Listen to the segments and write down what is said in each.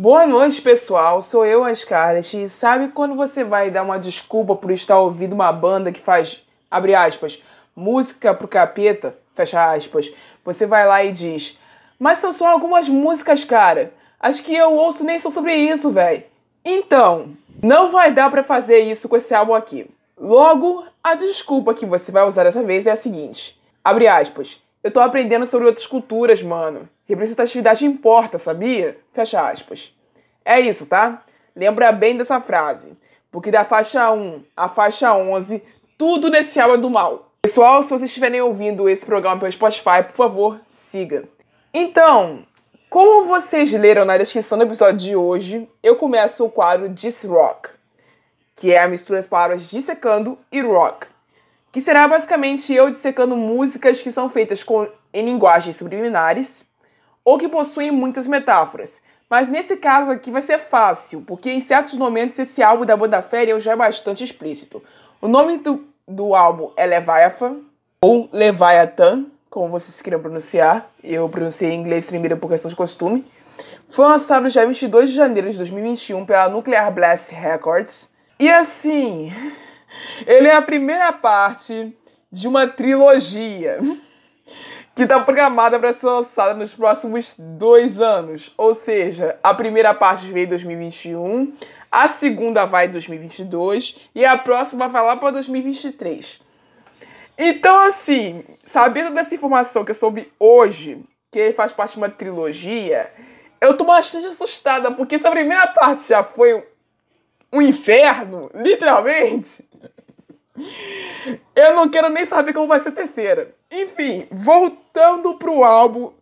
Boa noite, pessoal. Sou eu, a Scarlett. E sabe quando você vai dar uma desculpa por estar ouvindo uma banda que faz, abre aspas, música pro capeta, fecha aspas? Você vai lá e diz: Mas são só algumas músicas, cara. As que eu ouço nem são sobre isso, velho. Então, não vai dar para fazer isso com esse álbum aqui. Logo, a desculpa que você vai usar dessa vez é a seguinte: abre aspas. Eu tô aprendendo sobre outras culturas, mano. Representatividade importa, sabia? Fecha aspas. É isso, tá? Lembra bem dessa frase. Porque da faixa 1 à faixa 11, tudo nesse álbum é do mal. Pessoal, se vocês estiverem ouvindo esse programa pelo Spotify, por favor, siga. Então, como vocês leram na descrição do episódio de hoje, eu começo o quadro Diss Rock, que é a mistura das palavras dissecando e rock que será basicamente eu dissecando músicas que são feitas com, em linguagens subliminares ou que possuem muitas metáforas. Mas nesse caso aqui vai ser fácil, porque em certos momentos esse álbum da banda Fairy já é bastante explícito. O nome do, do álbum é Leviathan, ou Leviathan, como vocês queiram pronunciar. Eu pronunciei em inglês primeiro por questão de costume. Foi lançado dia 22 de janeiro de 2021 pela Nuclear Blast Records. E assim, ele é a primeira parte de uma trilogia que está programada para ser lançada nos próximos dois anos. Ou seja, a primeira parte veio em 2021, a segunda vai em 2022 e a próxima vai lá para 2023. Então, assim, sabendo dessa informação que eu soube hoje, que faz parte de uma trilogia, eu tô bastante assustada, porque essa primeira parte já foi um inferno, literalmente. Eu não quero nem saber como vai ser a terceira. Enfim, voltando pro álbum,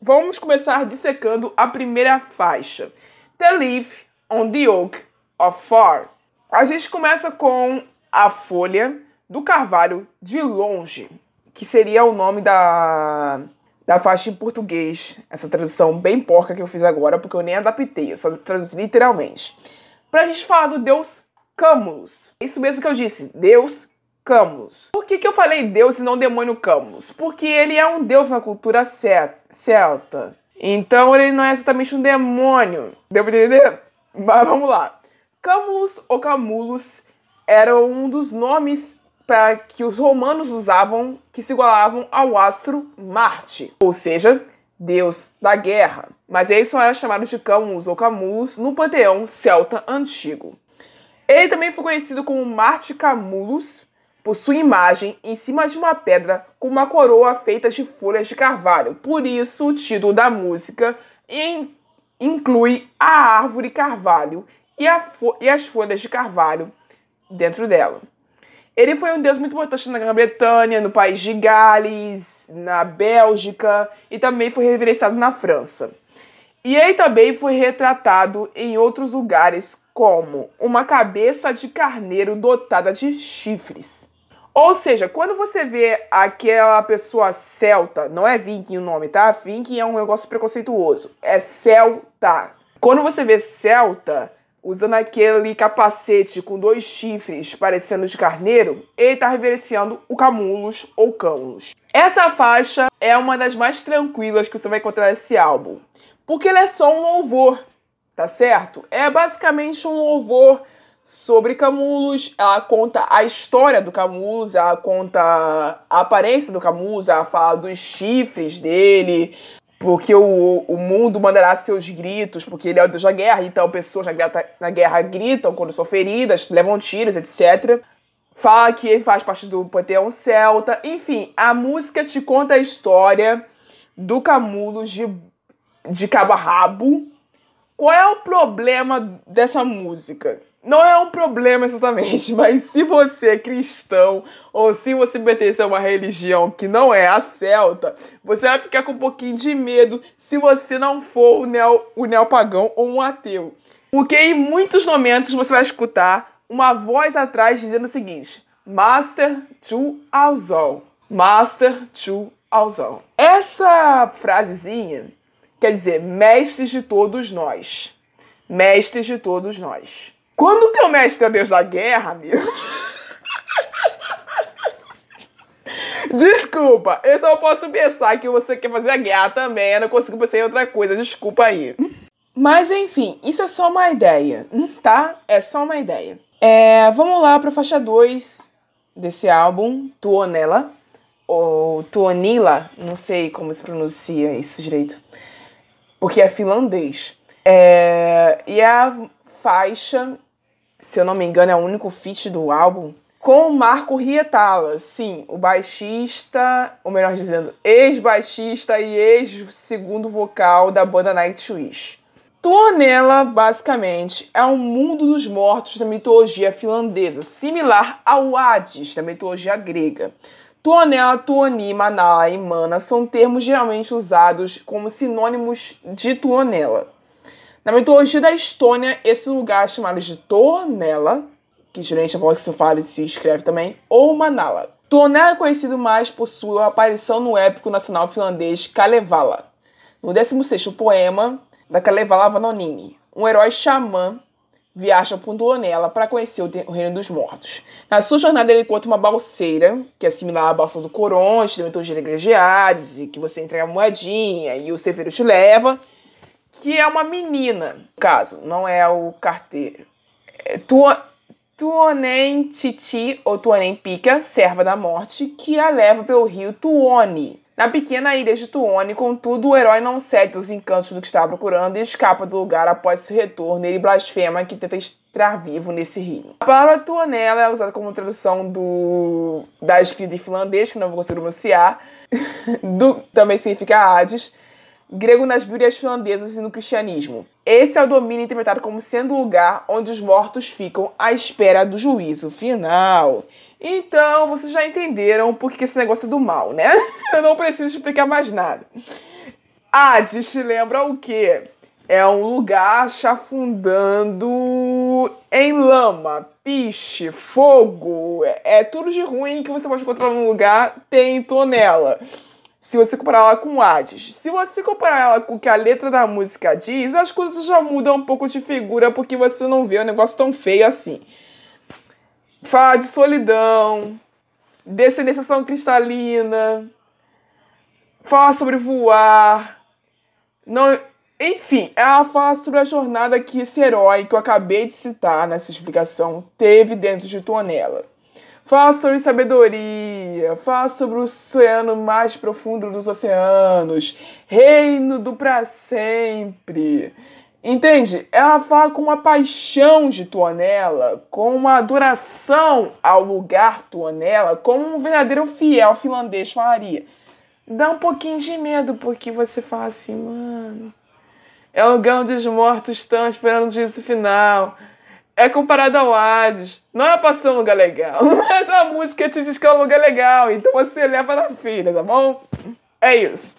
vamos começar dissecando a primeira faixa. The Leaf on the Oak of Far. A gente começa com a folha do carvalho de longe, que seria o nome da, da faixa em português. Essa tradução bem porca que eu fiz agora, porque eu nem adaptei, eu só traduzi literalmente pra gente falar do deus Camus. Isso mesmo que eu disse, deus Camus. Por que, que eu falei deus e não demônio Camus? Porque ele é um deus na cultura celta. Então ele não é exatamente um demônio. Deu pra entender? Mas vamos lá. Camulus ou Camulus era um dos nomes para que os romanos usavam que se igualavam ao astro Marte, ou seja, deus da guerra, mas eles só eram chamados de Camus ou Camulus no panteão celta antigo. Ele também foi conhecido como Marte Camulus por sua imagem em cima de uma pedra com uma coroa feita de folhas de carvalho. Por isso, o título da música inclui a árvore carvalho e, e as folhas de carvalho dentro dela. Ele foi um deus muito importante na Grã-Bretanha, no país de Gales, na Bélgica e também foi reverenciado na França. E ele também foi retratado em outros lugares, como uma cabeça de carneiro dotada de chifres. Ou seja, quando você vê aquela pessoa celta, não é viking o nome, tá? Viking é um negócio preconceituoso, é celta. Quando você vê celta, usando aquele capacete com dois chifres parecendo de carneiro, ele está reverenciando o Camulus ou Camulus. Essa faixa é uma das mais tranquilas que você vai encontrar nesse álbum, porque ele é só um louvor, tá certo? É basicamente um louvor sobre Camulus, ela conta a história do Camulus, ela conta a aparência do Camulus, ela fala dos chifres dele, porque o, o mundo mandará seus gritos, porque ele é o deus da guerra, então pessoas na guerra, na guerra gritam quando são feridas, levam tiros, etc. Fala que ele faz parte do panteão celta. Enfim, a música te conta a história do Camulo de, de cabo a rabo. Qual é o problema dessa música? Não é um problema exatamente, mas se você é cristão ou se você pertence a uma religião que não é a celta, você vai ficar com um pouquinho de medo se você não for o, neo, o neopagão ou um ateu. Porque em muitos momentos você vai escutar uma voz atrás dizendo o seguinte: Master to Alzol. Master to Alzol. Essa frasezinha quer dizer mestres de todos nós. Mestres de todos nós. Quando teu mestre é Deus da guerra, amigo. Desculpa, eu só posso pensar que você quer fazer a guerra também. Eu não consigo pensar em outra coisa. Desculpa aí. Mas enfim, isso é só uma ideia, tá? É só uma ideia. É, vamos lá para a faixa 2 desse álbum, Tuonela, ou Tuonila, não sei como se pronuncia isso direito, porque é finlandês. É, e a faixa, se eu não me engano, é o único feat do álbum, com o Marco Rietala, sim, o baixista, ou melhor dizendo, ex-baixista e ex-segundo vocal da banda Nightwish. Tuonela, basicamente, é um mundo dos mortos da mitologia finlandesa, similar ao Hades da mitologia grega. Tuonela, Tuoni, Manala e Mana são termos geralmente usados como sinônimos de Tuonela. Na mitologia da Estônia, esse lugar é chamado de Tuonela, que geralmente a voz que se fala e se escreve também, ou Manala. Tuonela é conhecido mais por sua aparição no épico nacional finlandês Kalevala. No 16º poema, da Kalevala Vanonini. Um herói xamã viaja para Tuonela para conhecer o reino dos mortos. Na sua jornada ele encontra uma balseira, que é similar à balsa do Coronte, da mitologia Hades, e que você entrega a moedinha e o Severo te leva, que é uma menina, no caso, não é o carteiro. É Tuonen Titi, ou Tuonen Pica, serva da morte, que a leva pelo rio Tuone, na pequena ilha de Tuone, contudo, o herói não cede os encantos do que está procurando e escapa do lugar após seu retorno. Ele blasfema que tenta estar vivo nesse rio. A palavra Tuonela é usada como tradução do da escrita em finlandês, que não vou conseguir pronunciar, do, também significa Hades, grego nas Bíblias finlandesas e no cristianismo. Esse é o domínio interpretado como sendo o lugar onde os mortos ficam à espera do juízo final. Então, vocês já entenderam por que esse negócio é do mal, né? Eu não preciso explicar mais nada. Hades te lembra o quê? É um lugar chafundando em lama, piche, fogo. É, é tudo de ruim que você pode encontrar num lugar, tem tonela. Se você comparar ela com Hades. Se você comparar ela com o que a letra da música diz, as coisas já mudam um pouco de figura porque você não vê um negócio tão feio assim. Fala de solidão, descendência cristalina, fala sobre voar. Não, enfim, ela fala sobre a jornada que esse herói que eu acabei de citar nessa explicação teve dentro de Tuonela. Fala sobre sabedoria, fala sobre o oceano mais profundo dos oceanos, reino do para sempre. Entende? Ela fala com uma paixão de Tuonela, com uma adoração ao lugar Tuonela, como um verdadeiro fiel finlandês falaria. Dá um pouquinho de medo, porque você fala assim, mano, é o lugar onde os mortos estão esperando o juízo final. É comparado ao Hades. Não é pra ser um lugar legal. Mas a música te diz que é um lugar legal, então você leva na filha, tá bom? É isso.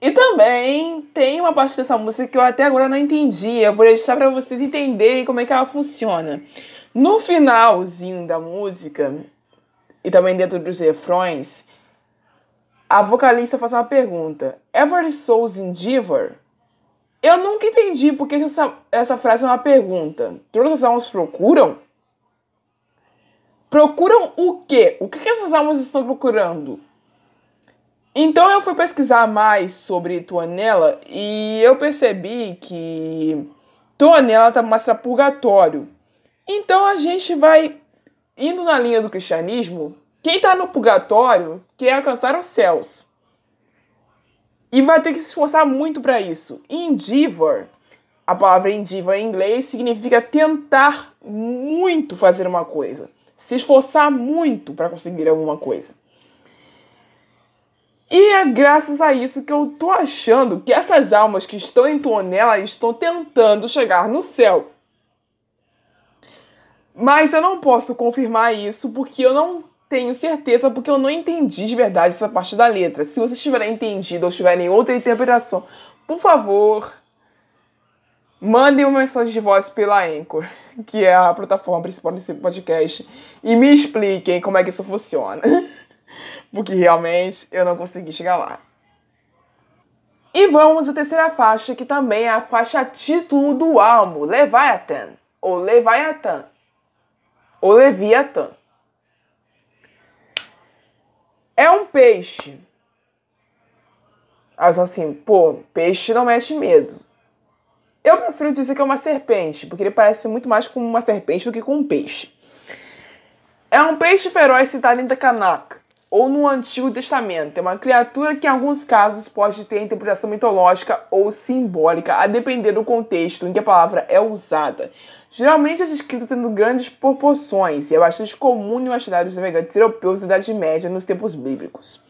E também tem uma parte dessa música que eu até agora não entendi. Eu vou deixar para vocês entenderem como é que ela funciona. No finalzinho da música, e também dentro dos refrões, a vocalista faz uma pergunta: Every Soul's Endeavor? Eu nunca entendi porque essa, essa frase é uma pergunta. Todas as almas procuram? Procuram o quê? O que, que essas almas estão procurando? Então eu fui pesquisar mais sobre Tuanela e eu percebi que Tuanela está mais para purgatório. Então a gente vai indo na linha do cristianismo. Quem está no purgatório quer alcançar os céus. E vai ter que se esforçar muito para isso. Endeavor, a palavra endeavor em inglês significa tentar muito fazer uma coisa. Se esforçar muito para conseguir alguma coisa. E é graças a isso que eu tô achando que essas almas que estão em Tuonela estão tentando chegar no céu. Mas eu não posso confirmar isso porque eu não tenho certeza, porque eu não entendi de verdade essa parte da letra. Se vocês tiverem entendido ou tiverem outra interpretação, por favor, mandem uma mensagem de voz pela Anchor, que é a plataforma principal desse podcast, e me expliquem como é que isso funciona. porque realmente eu não consegui chegar lá. E vamos à terceira faixa, que também é a faixa título do álbum, Leviathan, ou Leviathan, ou Leviathan. É um peixe. Aí assim, pô, peixe não mete medo. Eu prefiro dizer que é uma serpente, porque ele parece muito mais com uma serpente do que com um peixe. É um peixe feroz citado em Tanakh, ou no Antigo Testamento. É uma criatura que, em alguns casos, pode ter interpretação mitológica ou simbólica, a depender do contexto em que a palavra é usada. Geralmente é descrito tendo grandes proporções e é bastante comum em imaginários navegantes europeus da Idade Média nos tempos bíblicos.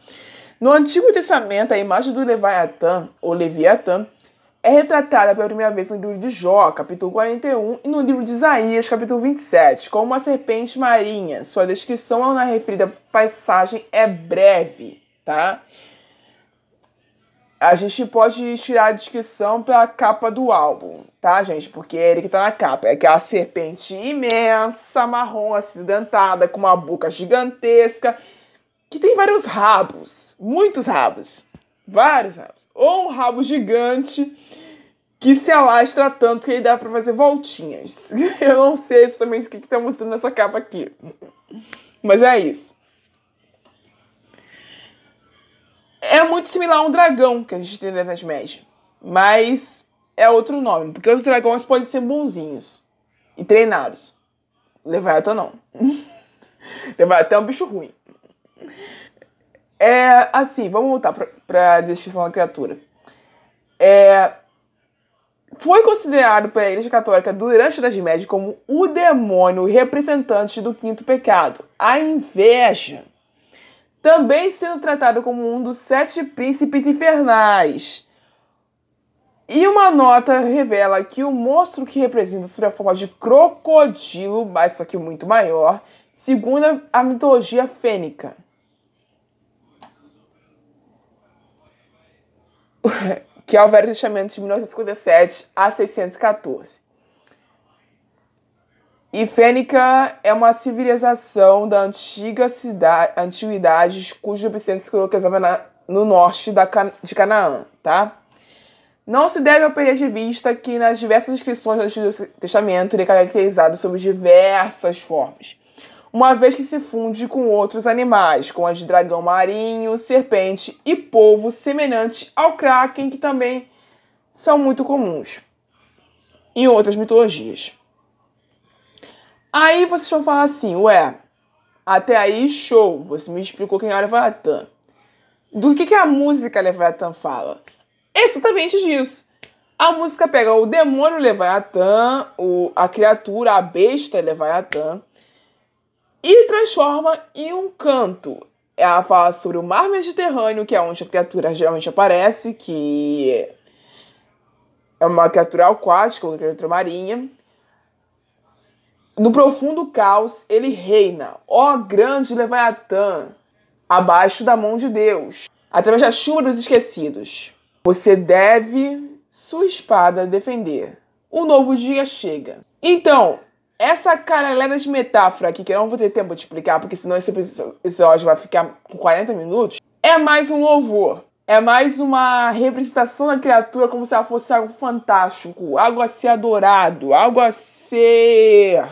No Antigo Testamento, a imagem do Leviatã, ou Leviatã, é retratada pela primeira vez no livro de Jó, capítulo 41, e no livro de Isaías, capítulo 27, como uma serpente marinha. Sua descrição na referida passagem é breve, tá? A gente pode tirar a descrição pela capa do álbum, tá, gente? Porque é ele que tá na capa. É aquela serpente imensa, marrom, acidentada, com uma boca gigantesca, que tem vários rabos, muitos rabos. Vários rabos. Ou um rabo gigante que se alastra tanto que ele dá pra fazer voltinhas. Eu não sei exatamente o que, que tá mostrando nessa capa aqui. Mas é isso. É muito similar a um dragão que a gente tem na Idade Média. Mas é outro nome, porque os dragões podem ser bonzinhos e treinados. Leviatã não. Leviatã é um bicho ruim. É assim, vamos voltar para a descrição da criatura. É, foi considerado pela Igreja Católica durante a Idade Média como o demônio representante do quinto pecado, a inveja. Também sendo tratado como um dos sete príncipes infernais. E uma nota revela que o monstro que representa sobre a forma de crocodilo, mas só que muito maior, segundo a mitologia fênica. que é o Velho Testamento de 1957 a 614. E Fênica é uma civilização da antiga cidade, antiguidade, cujo epicentro se localizava no norte da, de Canaã, tá? Não se deve perder de vista que nas diversas descrições do Antigo Testamento ele é caracterizado sob diversas formas uma vez que se funde com outros animais, como a de dragão marinho, serpente e polvo semelhante ao kraken, que também são muito comuns em outras mitologias. Aí vocês vão falar assim, ué, até aí show, você me explicou quem é Leviatã. Do que, que a música Leviatã fala? Exatamente disso. A música pega o demônio Leviatã, o, a criatura, a besta Leviatã, e transforma em um canto. Ela fala sobre o mar Mediterrâneo, que é onde a criatura geralmente aparece, que é uma criatura aquática, uma criatura marinha. No profundo caos, ele reina, ó grande Leviatã, abaixo da mão de Deus, através da chuva dos esquecidos. Você deve sua espada defender. O novo dia chega. Então, essa caralhada de metáfora aqui, que eu não vou ter tempo de explicar, porque senão esse episódio vai ficar com 40 minutos, é mais um louvor. É mais uma representação da criatura como se ela fosse algo fantástico, algo a ser adorado, algo a ser.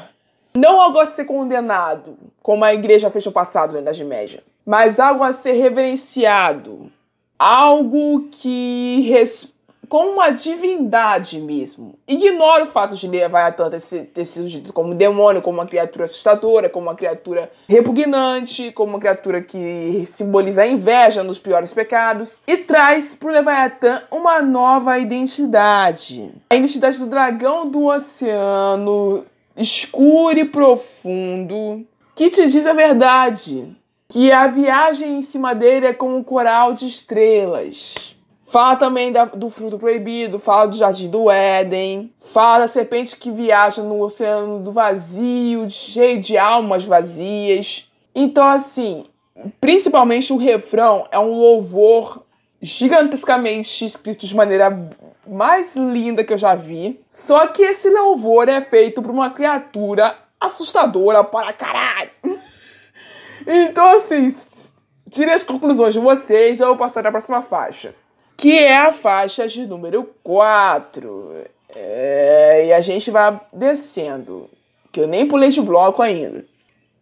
Não algo a ser condenado, como a igreja fez no passado, na Idade Média, mas algo a ser reverenciado. Algo que respeita como uma divindade mesmo. Ignora o fato de Leviatã ter, sido dito como demônio, como uma criatura assustadora, como uma criatura repugnante, como uma criatura que simboliza a inveja nos piores pecados, e traz para o Leviatã uma nova identidade. A identidade do dragão do oceano, escuro e profundo, que te diz a verdade. Que a viagem em cima dele é como um coral de estrelas Fala também da, do fruto proibido, fala do jardim do Éden, fala da serpente que viaja no oceano do vazio, cheio de almas vazias. Então, assim, principalmente o refrão é um louvor gigantescamente escrito de maneira mais linda que eu já vi. Só que esse louvor é feito por uma criatura assustadora para caralho. então, assim, tire as conclusões de vocês, eu vou passar para a próxima faixa que é a faixa de número 4. É, e a gente vai descendo, que eu nem pulei de bloco ainda.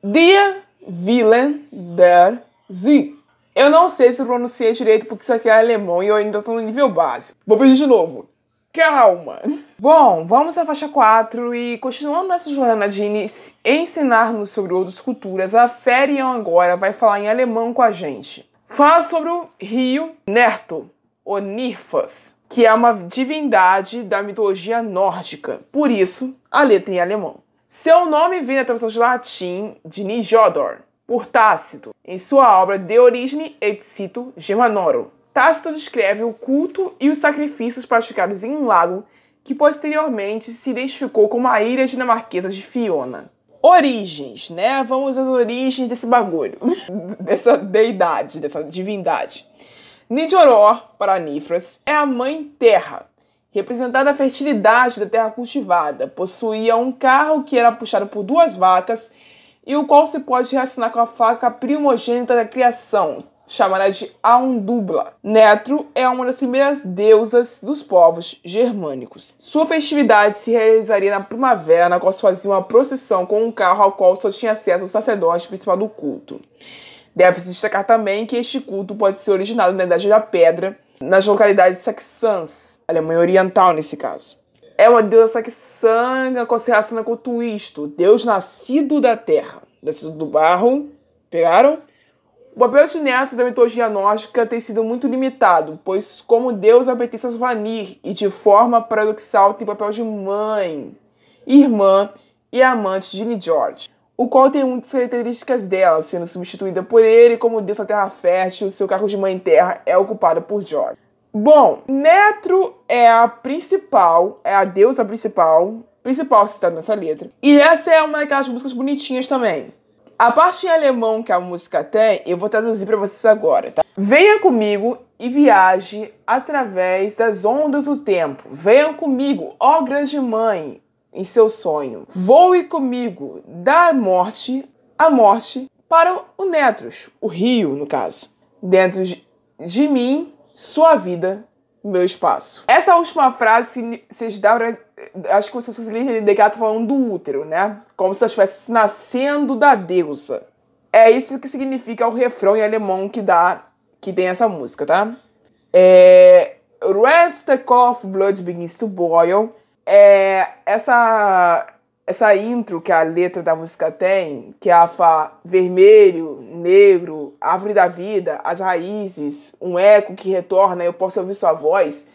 Der Willen der Sie. Eu não sei se pronunciei direito porque isso aqui é alemão e eu ainda estou no nível básico. Vou pedir de novo. Calma! Bom, vamos à faixa 4 e continuando nessa jornada de ensinar-nos sobre outras culturas, a Ferian agora vai falar em alemão com a gente. Fala sobre o rio Nerto, ou Nirfas, que é uma divindade da mitologia nórdica, por isso a letra em alemão. Seu nome vem da tradução de latim de Nijodor, por Tácito, em sua obra De Origine et Cito Germanorum, Tácito descreve o culto e os sacrifícios praticados em um lago que posteriormente se identificou como a ilha dinamarquesa de Fiona. Origens, né? Vamos às origens desse bagulho, dessa deidade, dessa divindade. Nidoror, para Nifras, é a mãe terra, representada a fertilidade da terra cultivada. Possuía um carro que era puxado por duas vacas e o qual se pode relacionar com a faca primogênita da criação, chamada de Aundubla. Netro é uma das primeiras deusas dos povos germânicos. Sua festividade se realizaria na primavera, na qual se fazia uma procissão com um carro ao qual só tinha acesso o sacerdote principal do culto. Deve-se destacar também que este culto pode ser originado na Idade da Pedra, nas localidades saxãs, Alemanha Oriental nesse caso. É uma deusa saxã que se relaciona com o Tuisto, deus nascido da terra, nascido do barro, pegaram? O papel de neto da mitologia nórdica tem sido muito limitado, pois, como Deus pertence aos Vanir e de forma paradoxal tem papel de mãe, irmã e amante de Nidjord, o qual tem muitas características dela, sendo substituída por ele como Deus da terra fértil, seu cargo de mãe terra é ocupado por Jord. Bom, Netro é a principal, é a deusa principal, principal citada nessa letra. E essa é uma daquelas músicas bonitinhas também. A parte em alemão que a música tem, eu vou traduzir para vocês agora, tá? Venha comigo e viaje através das ondas do tempo. Venha comigo, ó grande mãe, em seu sonho. Voe comigo da morte à morte para o Netros, o rio, no caso. Dentro de, mim, sua vida, meu espaço. Essa última frase, vocês dá pra, acho que vocês conseguiriam entender que ela tá falando do útero, né? Como se ela estivesse nascendo da deusa. É isso que significa o refrão em alemão que dá, que tem essa música, tá? É, Red the of blood begins to boil. É, essa essa intro que a letra da música tem, que é a Fá vermelho, negro, árvore da vida, as raízes, um eco que retorna, eu posso ouvir sua voz,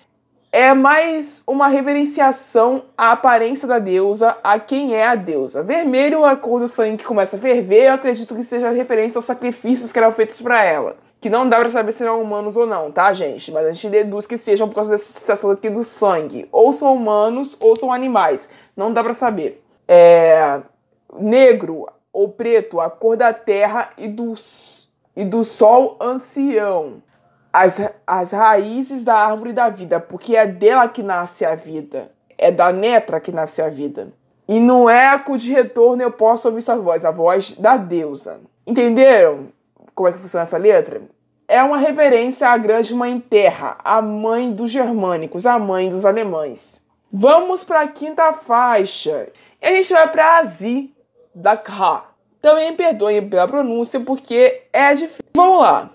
é mais uma reverenciação à aparência da deusa, a quem é a deusa. Vermelho é a cor do sangue que começa a ferver, eu acredito que seja referência aos sacrifícios que eram feitos para ela. Que não dá pra saber se eram humanos ou não, tá, gente? Mas a gente deduz que sejam por causa dessa sensação aqui do sangue. Ou são humanos ou são animais. Não dá para saber é, negro ou preto, a cor da terra e do, e do sol ancião. As, as raízes da árvore da vida, porque é dela que nasce a vida. É da netra que nasce a vida. E no eco de retorno eu posso ouvir sua voz, a voz da deusa. Entenderam como é que funciona essa letra? É uma reverência à grande mãe terra, a mãe dos germânicos, a mãe dos alemães. Vamos para a quinta faixa. E a gente vai para Azi da Kha. Também perdoem pela pronúncia porque é difícil. Vamos lá.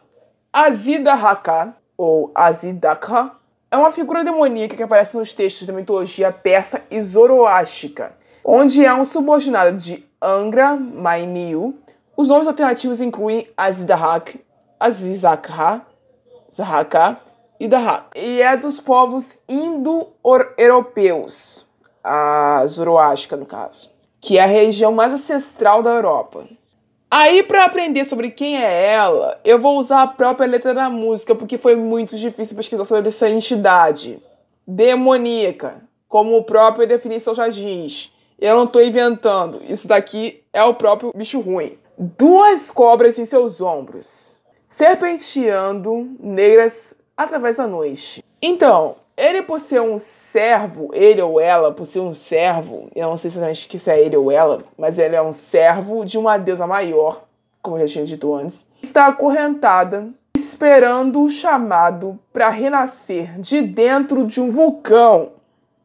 Azi da Haka, ou Azi da Kha, é uma figura demoníaca que aparece nos textos da mitologia persa e zoroástica, onde é um subordinado de Angra Mainyu. Os nomes alternativos incluem Azidahak, Azizakha, Zahaka e Dahak. E é dos povos indo-europeus a Zoroástica, no caso, que é a região mais ancestral da Europa. Aí, para aprender sobre quem é ela, eu vou usar a própria letra da música, porque foi muito difícil pesquisar sobre essa entidade demoníaca, como a própria definição já diz. Eu não estou inventando, isso daqui é o próprio bicho ruim. Duas cobras em seus ombros, serpenteando negras através da noite. Então, ele por ser um servo, ele ou ela, por ser um servo, eu não sei exatamente que se é ele ou ela, mas ele é um servo de uma deusa maior, como eu já tinha dito antes, está acorrentada, esperando o chamado para renascer de dentro de um vulcão.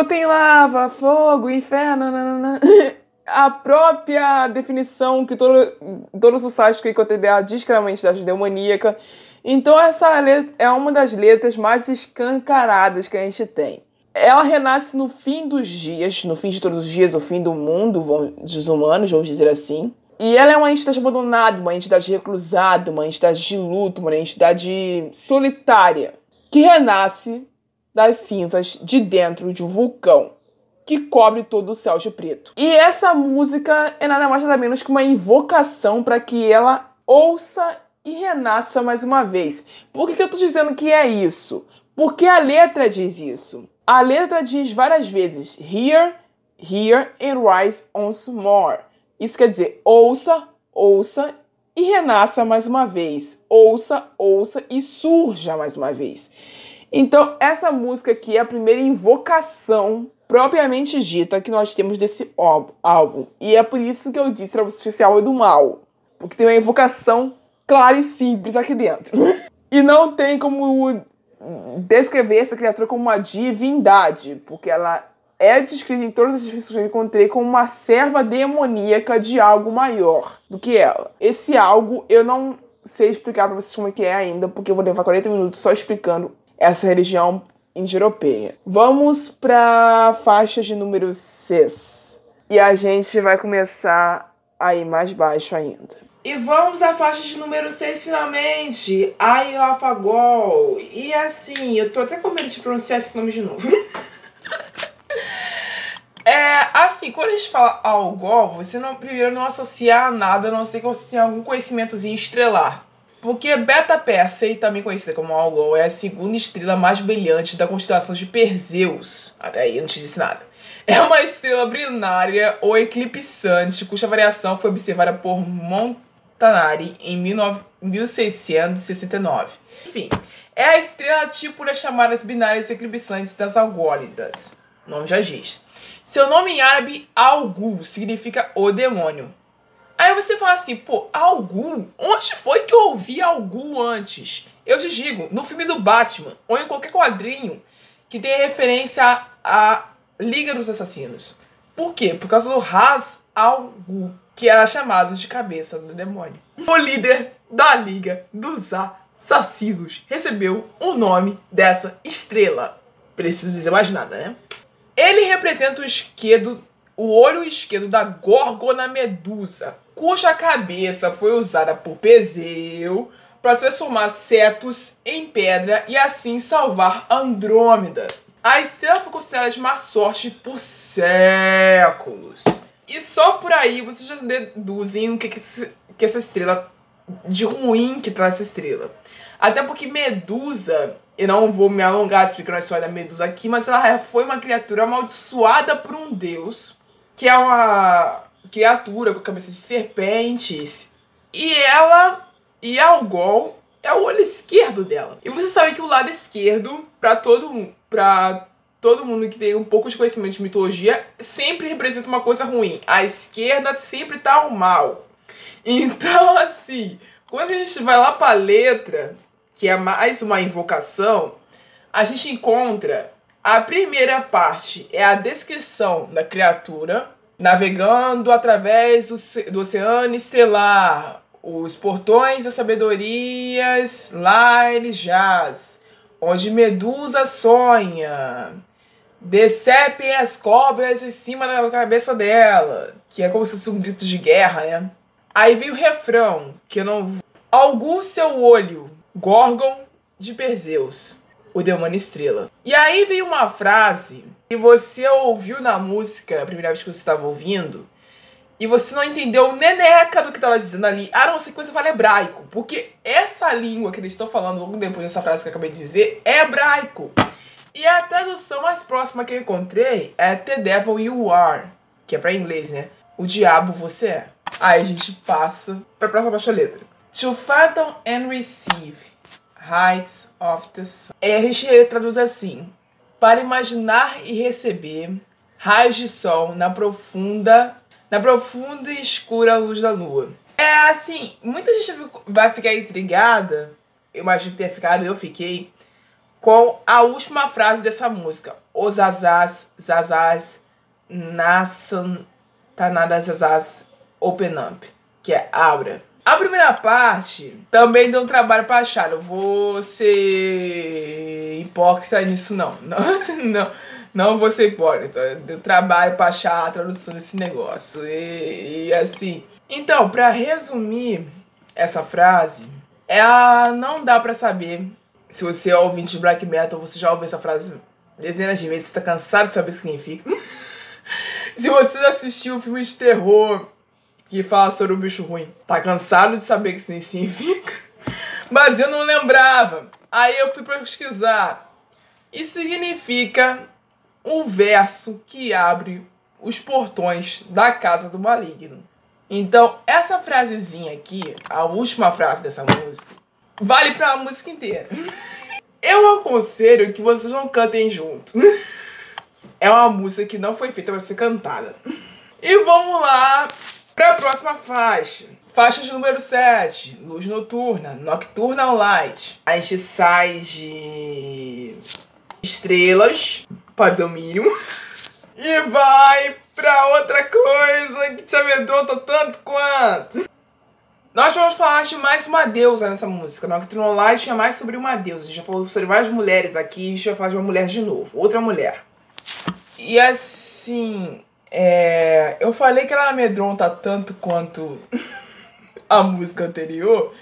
Tem lava, fogo, inferno, nanana. a própria definição que todo, todos os sites que encontrei dela diz claramente da demoníaca então essa é uma das letras mais escancaradas que a gente tem. ela renasce no fim dos dias, no fim de todos os dias, o fim do mundo, dos humanos, vamos dizer assim. E ela é uma entidade abandonada, uma entidade reclusada, uma entidade de luto, uma entidade solitária, que renasce das cinzas de dentro de um vulcão que cobre todo o céu de preto. E essa música é nada mais nada menos que uma invocação para que ela ouça e renasça mais uma vez. Por que, que eu tô dizendo que é isso? Porque a letra diz isso. A letra diz várias vezes: Hear, hear and rise once more. Isso quer dizer: ouça, ouça e renasça mais uma vez. Ouça, ouça e surja mais uma vez. Então, essa música aqui é a primeira invocação propriamente dita que nós temos desse álbum. E é por isso que eu disse pra vocês que esse álbum é do mal. Porque tem uma invocação clara e simples aqui dentro. e não tem como descrever essa criatura como uma divindade, porque ela é descrita em todas as descrições que eu encontrei como uma serva demoníaca de algo maior do que ela. Esse algo eu não sei explicar para vocês como é que é ainda, porque eu vou levar 40 minutos só explicando essa religião índio-europeia. Vamos para faixa de número 6. E a gente vai começar a ir mais baixo ainda. E vamos à faixa de número 6 finalmente. Eye of a Goal. E assim, eu tô até com medo de pronunciar esse nome de novo. é, assim, quando a gente fala Algol, você não, primeiro não associa a nada, a não ser que você tenha algum conhecimentozinho estrelar. Porque Beta Persei, também conhecida como Algol, é a segunda estrela mais brilhante da constelação de Perseus. Até aí, não te disse nada. É uma estrela binária ou eclipsante, cuja variação foi observada por Mont Tanari em 1669. Enfim, é a estrela tipo das chamadas binárias eclipsantes das algólidas. O nome já diz. Seu nome em árabe, Algu, significa o demônio. Aí você fala assim, pô, Algu? Onde foi que eu ouvi Algu antes? Eu te digo, no filme do Batman, ou em qualquer quadrinho que tenha referência à Liga dos Assassinos. Por quê? Por causa do Ras Algu que era chamado de cabeça do demônio. O líder da Liga dos Assassinos recebeu o nome dessa estrela. Preciso dizer mais nada, né? Ele representa o esquerdo, o olho esquerdo da Gorgona Medusa, cuja cabeça foi usada por Peseu para transformar Cetus em pedra e assim salvar Andrômeda. A estrela foi considerada de má sorte por séculos. E só por aí vocês já deduzem o que, que, que essa estrela de ruim que traz essa estrela. Até porque Medusa, eu não vou me alongar explicando a história da Medusa aqui, mas ela foi uma criatura amaldiçoada por um deus, que é uma criatura com cabeça de serpentes. E ela e Algol é o olho esquerdo dela. E você sabe que o lado esquerdo, para todo para todo mundo que tem um pouco de conhecimento de mitologia sempre representa uma coisa ruim. A esquerda sempre tá o mal. Então, assim, quando a gente vai lá pra letra, que é mais uma invocação, a gente encontra a primeira parte é a descrição da criatura navegando através do, do oceano estelar, os portões das sabedorias, lá ele jaz, onde Medusa sonha, decepem as cobras em cima da cabeça dela, que é como se fosse um grito de guerra, né? Aí vem o refrão, que eu não. Algu seu olho, Gorgon de Perseus, o demônio estrela. E aí vem uma frase que você ouviu na música a primeira vez que você estava ouvindo, e você não entendeu neneca do que estava dizendo ali, a não ser que você hebraico, porque essa língua que eles estão falando logo depois dessa frase que eu acabei de dizer é hebraico. E a tradução mais próxima que eu encontrei é The Devil You Are, que é pra inglês, né? O diabo você é. Aí a gente passa pra próxima baixa letra. To fathom and receive heights of the sun. E a gente traduz assim: para imaginar e receber raios de sol na profunda, na profunda e escura luz da lua. É assim, muita gente vai ficar intrigada. Eu imagino que tenha ficado, eu fiquei com a última frase dessa música. Os azaz, zazaz, nassan, tanada zazaz, open up, que é aura. A primeira parte também deu um trabalho para achar. Não vou ser hipócrita nisso, não. Não, não, Não vou ser hipócrita. Eu trabalho pra achar a tradução desse negócio. E, e assim. Então, para resumir essa frase, ela não dá para saber se você é ouvinte de black metal, você já ouviu essa frase dezenas de vezes, você tá cansado de saber o que significa. se você assistiu um filme de terror que fala sobre o bicho ruim, tá cansado de saber o que significa. Mas eu não lembrava. Aí eu fui pesquisar. E significa o verso que abre os portões da casa do maligno. Então, essa frasezinha aqui, a última frase dessa música, vale para a música inteira. Eu aconselho que vocês não cantem junto. É uma música que não foi feita para ser cantada. E vamos lá para a próxima faixa. Faixa de número 7, Luz Noturna, Nocturnal Light. A gente sai de estrelas, pode ser o mínimo, e vai pra outra coisa que te amedronta tanto quanto. Nós vamos falar de mais uma deusa nessa música. Nocturnal Light é mais sobre uma deusa. A gente já falou sobre várias mulheres aqui, a gente vai falar de uma mulher de novo, outra mulher. E assim, é, eu falei que ela amedronta tanto quanto a música anterior,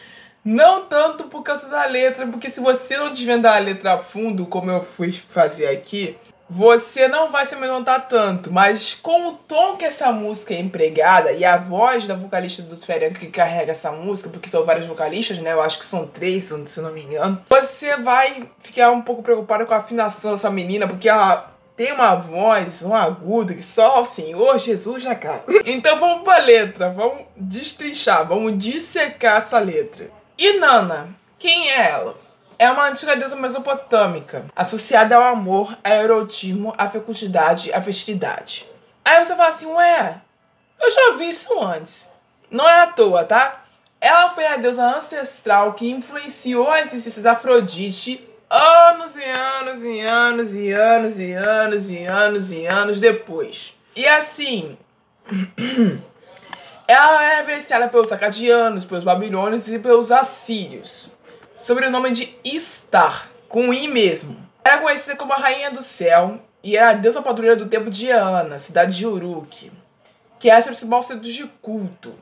não tanto por causa da letra, porque se você não desvendar a letra a fundo, como eu fui fazer aqui, você não vai se amedrontar tanto, mas com o tom que essa música é empregada e a voz da vocalista do Sferian que carrega essa música, porque são vários vocalistas, né? Eu acho que são três, se não me engano. Você vai ficar um pouco preocupado com a afinação dessa menina, porque ela tem uma voz, um agudo que só o Senhor Jesus já casa. Então vamos pra letra, vamos destrinchar, vamos dissecar essa letra. Inanna, quem é ela? É uma antiga deusa mesopotâmica, associada ao amor, ao erotismo, à fecundidade, à fertilidade. Aí você fala assim, ué, eu já vi isso antes. Não é à toa, tá? Ela foi a deusa ancestral que influenciou a existência da Afrodite anos e anos e anos e anos e anos e anos e anos depois. E assim, ela é reverenciada pelos acadianos, pelos babilônios e pelos assírios, sob o nome de Istar, com I mesmo. Era conhecida como a Rainha do Céu e era a deusa padroeira do tempo de Ana, cidade de Uruk, que é a principal centro de culto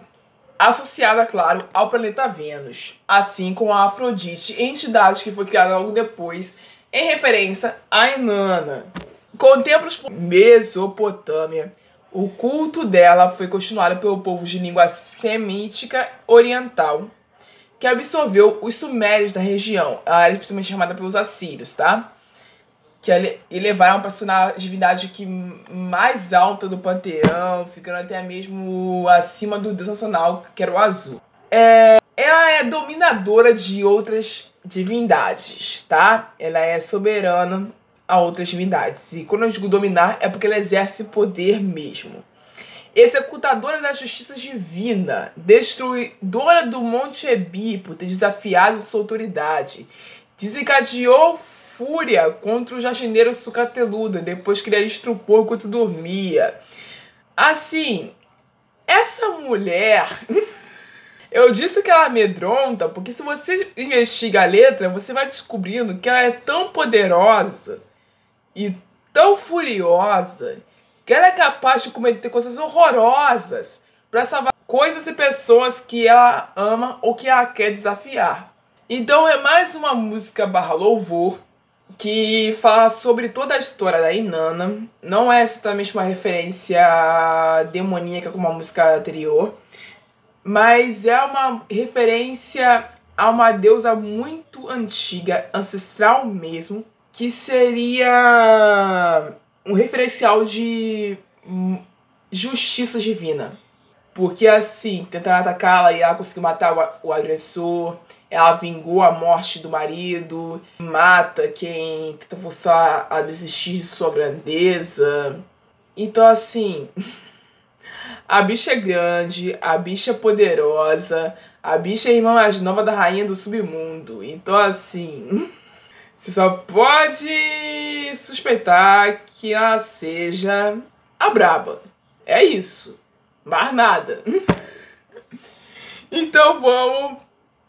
associada, claro, ao planeta Vênus, assim como a Afrodite, entidade que foi criada logo depois, em referência a Inanna. Com templos por Mesopotâmia, o culto dela foi continuado pelo povo de língua semítica oriental, que absorveu os sumérios da região. Ela era especialmente chamada pelos assírios, tá? Que elevaram para ser a divindade que mais alta do panteão, ficando até mesmo acima do deus nacional, que era o azul. É, ela é dominadora de outras divindades, tá? Ela é soberana a outras divindades. E quando eu digo dominar, é porque ela exerce poder mesmo. Executadora da justiça divina, destruidora do Monte Ebi por ter desafiado sua autoridade, desencadeou fúria contra o jardineiro sucateluda depois que ele estrupou enquanto dormia. Assim, essa mulher. Eu disse que ela amedronta, porque se você investiga a letra, você vai descobrindo que ela é tão poderosa e tão furiosa que ela é capaz de cometer coisas horrorosas para salvar coisas e pessoas que ela ama ou que ela quer desafiar. Então é mais uma música barra louvor que fala sobre toda a história da Inanna. Não é exatamente uma referência demoníaca como a música anterior, mas é uma referência a uma deusa muito antiga, ancestral mesmo, que seria um referencial de justiça divina. Porque assim, tentaram atacá-la e ela conseguiu matar o agressor ela vingou a morte do marido, mata quem tenta forçar a desistir de sua grandeza. Então, assim, a bicha é grande, a bicha é poderosa, a bicha é a irmã mais nova da rainha do submundo. Então, assim, você só pode suspeitar que ela seja a braba. É isso. Mais nada. Então vamos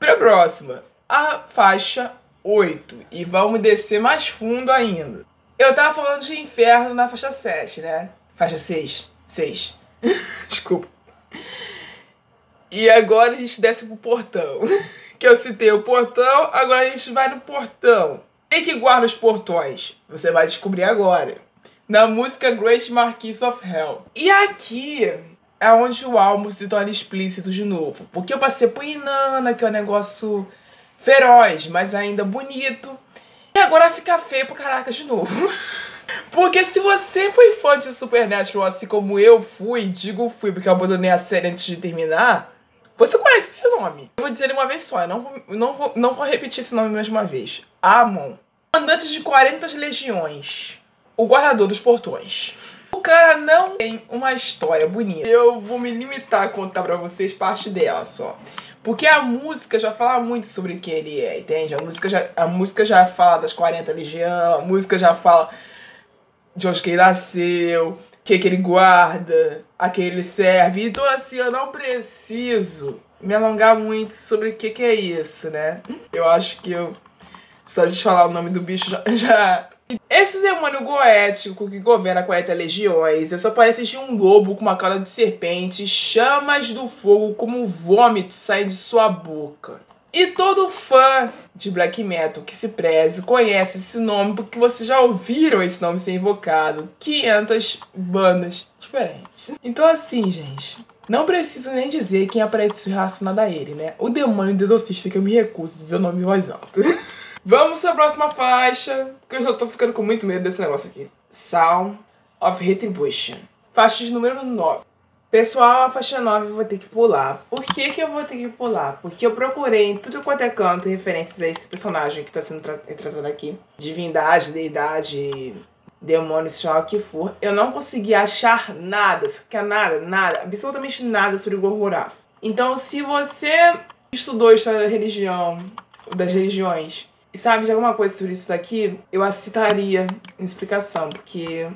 para a próxima, a faixa 8. E vamos descer mais fundo ainda. Eu tava falando de inferno na faixa 7, né? Faixa 6. 6. Desculpa. E agora a gente desce pro portão. que eu citei o portão, agora a gente vai no portão. Quem que guarda os portões? Você vai descobrir agora. Na música Great Marquis of Hell. E aqui é onde o álbum se torna explícito de novo. Porque eu passei por Inanna, que é um negócio feroz, mas ainda bonito. E agora fica feio pro caraca de novo. Porque se você foi fã de Supernatural assim como eu fui, digo fui porque eu abandonei a série antes de terminar, você conhece esse nome. Eu vou dizer ele uma vez só, eu não não vou, não vou repetir esse nome mais uma vez. Amon. Comandante de 40 legiões. O guardador dos portões. O cara não tem uma história bonita. Eu vou me limitar a contar pra vocês parte dela só. Porque a música já fala muito sobre quem ele é, entende? A música já, a música já fala das 40 legiões, a música já fala de onde que ele nasceu, o que, que ele guarda, a quem ele serve. Então, assim, eu não preciso me alongar muito sobre o que, que é isso, né? Eu acho que eu. Só de falar o nome do bicho já, já esse demônio goético que governa 40 legiões, só parece de um lobo com uma cauda de serpente, chamas do fogo como vômito saem de sua boca. E todo fã de black metal que se preze conhece esse nome porque vocês já ouviram esse nome ser invocado 500 bandas diferentes. Então assim, gente, não preciso nem dizer quem aparece relacionado a ele, né? O demônio do exorcista que eu me recuso a dizer o nome em voz alta. Vamos para a próxima faixa, porque eu já tô ficando com muito medo desse negócio aqui. Sound of Retribution. Faixa de número 9. Pessoal, a faixa 9 eu vou ter que pular. Por que, que eu vou ter que pular? Porque eu procurei em tudo quanto é canto referências a esse personagem que está sendo retratado aqui. Divindade, deidade, demônio, seja o que for. Eu não consegui achar nada, que nada, nada, absolutamente nada sobre o Gorgoraf. Então, se você estudou história da religião, das religiões, e sabe de alguma coisa sobre isso daqui, eu a citaria em explicação, porque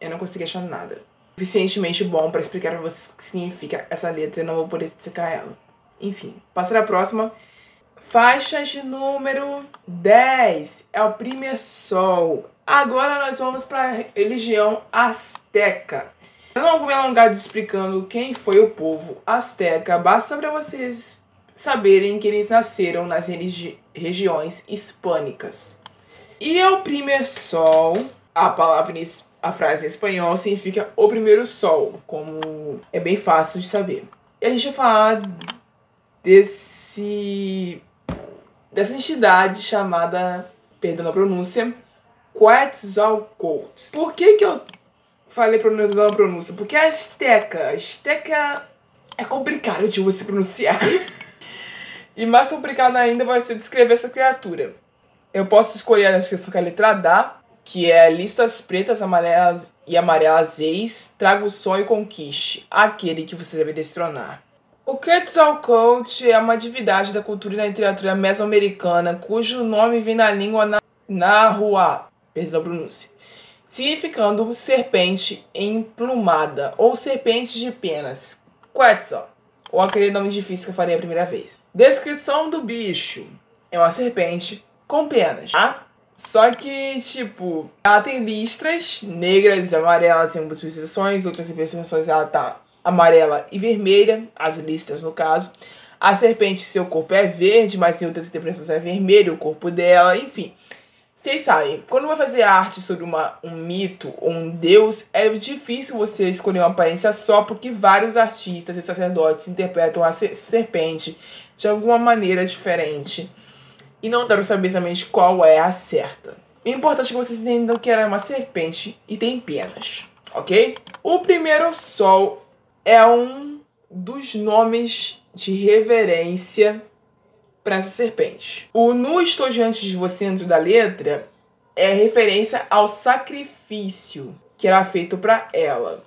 eu não consegui achar nada suficientemente bom para explicar pra vocês o que significa essa letra e não vou poder secar ela. Enfim, passa a próxima. Faixa de número 10 é o Primeiro Sol. Agora nós vamos para a religião Azteca. Eu não vou me alongar explicando quem foi o povo Azteca, basta para vocês saberem que eles nasceram nas religi regiões hispânicas. E é o primeiro sol, a palavra a frase em espanhol significa o primeiro sol, como é bem fácil de saber. E a gente vai falar desse dessa entidade chamada, perdão a pronúncia, Quetzalcoatl. Por que que eu falei pronúncia a pronúncia? Porque a Azteca, a Azteca é complicado de você pronunciar. E mais complicado ainda vai ser descrever essa criatura. Eu posso escolher a descrição com a letra da, que é listas pretas, amarelas e amarelas ex, traga o sol e conquiste aquele que você deve destronar. O Quetzalcoatl é uma divindade da cultura e da literatura mesoamericana, cujo nome vem da língua na Nahuatl, perdão a pronúncia, significando serpente emplumada ou serpente de penas. Quetzal ou aquele nome difícil que eu falei a primeira vez. Descrição do bicho. É uma serpente com penas, tá? Só que, tipo, ela tem listras negras e amarelas em algumas percepções, outras percepções ela tá amarela e vermelha, as listras no caso. A serpente, seu corpo é verde, mas em outras interpretações é vermelho o corpo dela, enfim. Vocês sabem, quando vai fazer arte sobre uma, um mito ou um deus, é difícil você escolher uma aparência só, porque vários artistas e sacerdotes interpretam a serpente de alguma maneira diferente. E não dá pra saber exatamente qual é a certa. O importante é que vocês entendam que ela é uma serpente e tem penas, ok? O primeiro sol é um dos nomes de reverência para essa serpente. O nu estou diante de você dentro da letra é referência ao sacrifício que era feito para ela.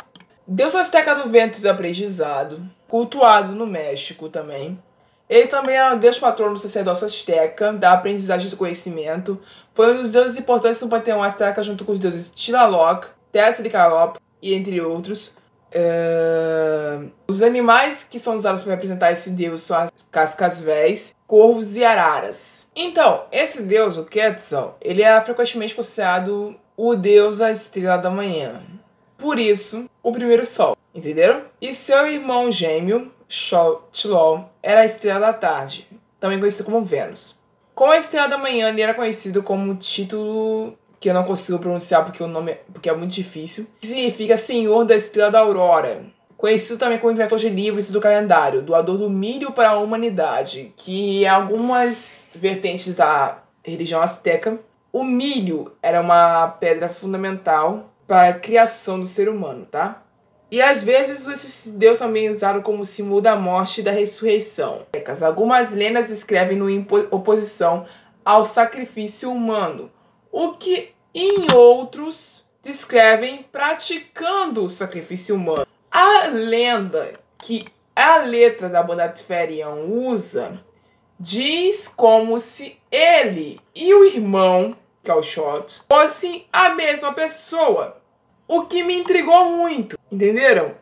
Deus azteca do ventre do aprendizado, cultuado no México também. Ele também é o deus patrono do sacerdócio azteca, da aprendizagem do conhecimento. Foi um dos deuses importantes no panteão azteca junto com os deuses Tlaloc, Tezcatlipoca e entre outros. Uh, os animais que são usados para representar esse deus são as cascavéis, corvos e araras. Então, esse deus, o Quetzal, ele é frequentemente considerado o deus da estrela da manhã. Por isso, o primeiro sol. Entenderam? E seu irmão gêmeo, Chlol, era a estrela da tarde, também conhecido como Vênus. Com a estrela da manhã, ele era conhecido como título que eu não consigo pronunciar porque o nome porque é muito difícil, que significa Senhor da Estrela da Aurora. Conhecido também como inventor de livros e do calendário, doador do milho para a humanidade, que em algumas vertentes da religião azteca, o milho era uma pedra fundamental para a criação do ser humano, tá? E às vezes esse deus também é usado como símbolo da morte e da ressurreição. Algumas lendas escrevem no oposição ao sacrifício humano, o que em outros descrevem praticando o sacrifício humano. A lenda que a letra da banda Tiferian usa diz como se ele e o irmão, que é o Shot, fossem a mesma pessoa. O que me intrigou muito, entenderam?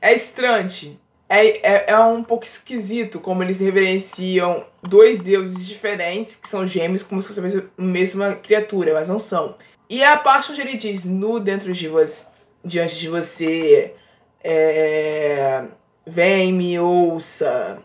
É estranho. É, é, é, um pouco esquisito como eles reverenciam dois deuses diferentes, que são gêmeos, como se fosse a mesma criatura, mas não são. E a parte onde ele diz, nu dentro de você, diante de você, é, vem, me ouça.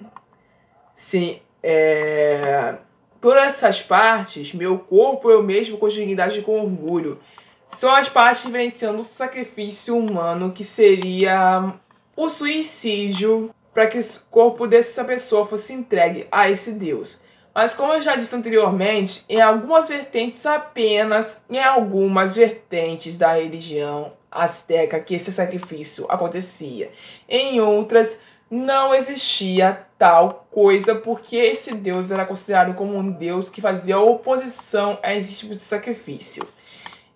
Sim, é, todas essas partes, meu corpo eu mesmo com dignidade e com orgulho, são as partes vivenciando o sacrifício humano que seria o suicídio para que o corpo dessa pessoa fosse entregue a esse Deus. Mas como eu já disse anteriormente, em algumas vertentes apenas, em algumas vertentes da religião azteca que esse sacrifício acontecia. Em outras, não existia tal coisa, porque esse deus era considerado como um deus que fazia oposição a esse tipo de sacrifício.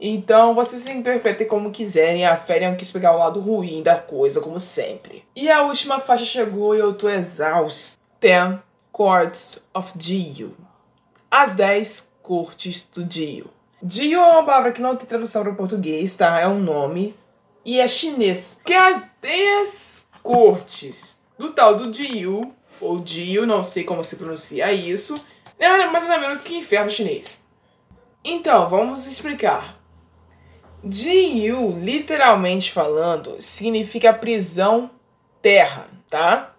Então, vocês interpretem como quiserem, a fé não quis pegar o lado ruim da coisa, como sempre. E a última faixa chegou e eu tô exausto. Ten Courts of Dio. As 10 cortes do Dio. Dio é uma palavra que não tem tradução para o português, tá? É um nome. E é chinês. Que as 10 cortes do tal do Dio, ou Dio, não sei como se pronuncia isso, é mais ou menos que inferno chinês. Então, vamos explicar. Jiyu, literalmente falando, significa prisão terra, tá?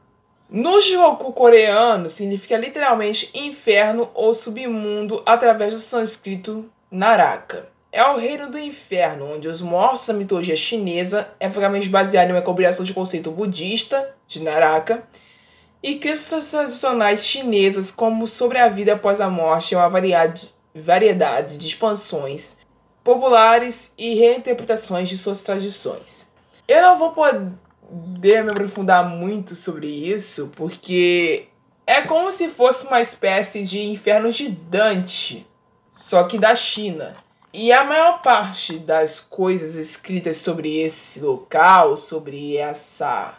No Jiroku coreano, significa literalmente inferno ou submundo através do sânscrito Naraka. É o reino do inferno, onde os mortos da mitologia chinesa é vagamente baseado em uma combinação de conceito budista, de Naraka, e crenças tradicionais chinesas como sobre a vida após a morte e uma variedade de expansões populares e reinterpretações de suas tradições. Eu não vou poder me aprofundar muito sobre isso, porque é como se fosse uma espécie de inferno de Dante, só que da China. E a maior parte das coisas escritas sobre esse local, sobre essa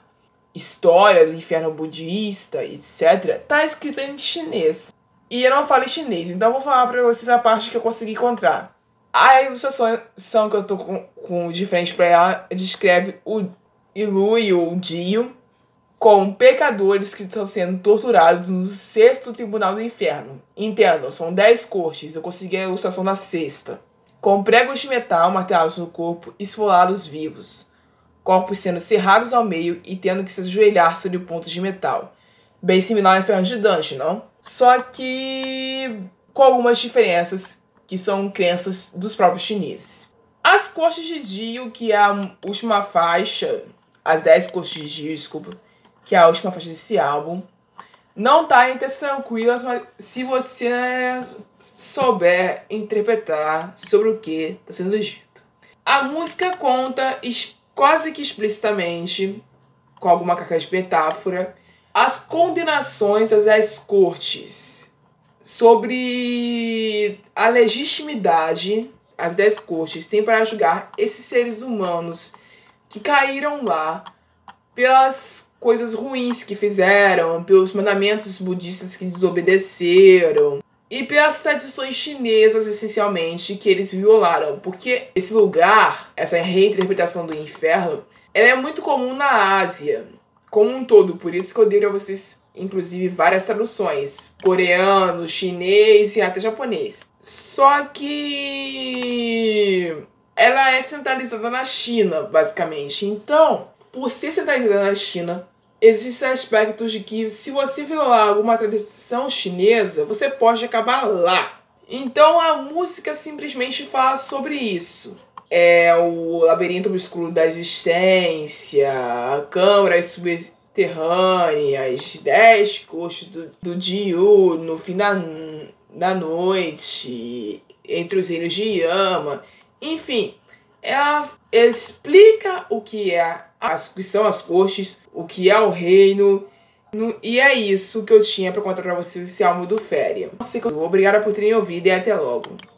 história do inferno budista, etc., tá escrita em chinês. E eu não falo chinês, então vou falar para vocês a parte que eu consegui encontrar. A ilustração que eu tô com, com de frente para ela descreve o Ilu e o Dio como pecadores que estão sendo torturados no sexto tribunal do inferno. Entendam, são dez cortes, eu consegui a ilustração na sexta. Com pregos de metal martelados no corpo, esfolados vivos. Corpos sendo cerrados ao meio e tendo que se ajoelhar sobre pontos de metal. Bem similar ao inferno de Dante, não? Só que com algumas diferenças que são crenças dos próprios chineses. As cortes de Dio, que é a última faixa, as 10 cortes de Dio, desculpa, que é a última faixa desse álbum, não tá entre as tranquilas, mas se você souber interpretar sobre o que está sendo dito. A música conta quase que explicitamente, com alguma carga de metáfora, as condenações das 10 cortes sobre a legitimidade as dez cortes têm para julgar esses seres humanos que caíram lá pelas coisas ruins que fizeram, pelos mandamentos budistas que desobedeceram e pelas tradições chinesas, essencialmente, que eles violaram. Porque esse lugar, essa reinterpretação do inferno, ela é muito comum na Ásia como um todo. Por isso que eu dei a vocês inclusive várias traduções: coreano, chinês e até japonês. Só que ela é centralizada na China, basicamente. Então, por ser centralizada na China, existem aspectos de que se você violar alguma tradição chinesa, você pode acabar lá. Então a música simplesmente fala sobre isso. É o labirinto obscuro da existência, câmaras subterrâneas, dez costas do, do Diu no fim da, da noite, entre os reinos de Yama. Enfim, ela explica o que é as que são as cortes, o que é o reino. E é isso que eu tinha para contar para vocês esse álbum do Féria. Obrigada por terem ouvido e até logo.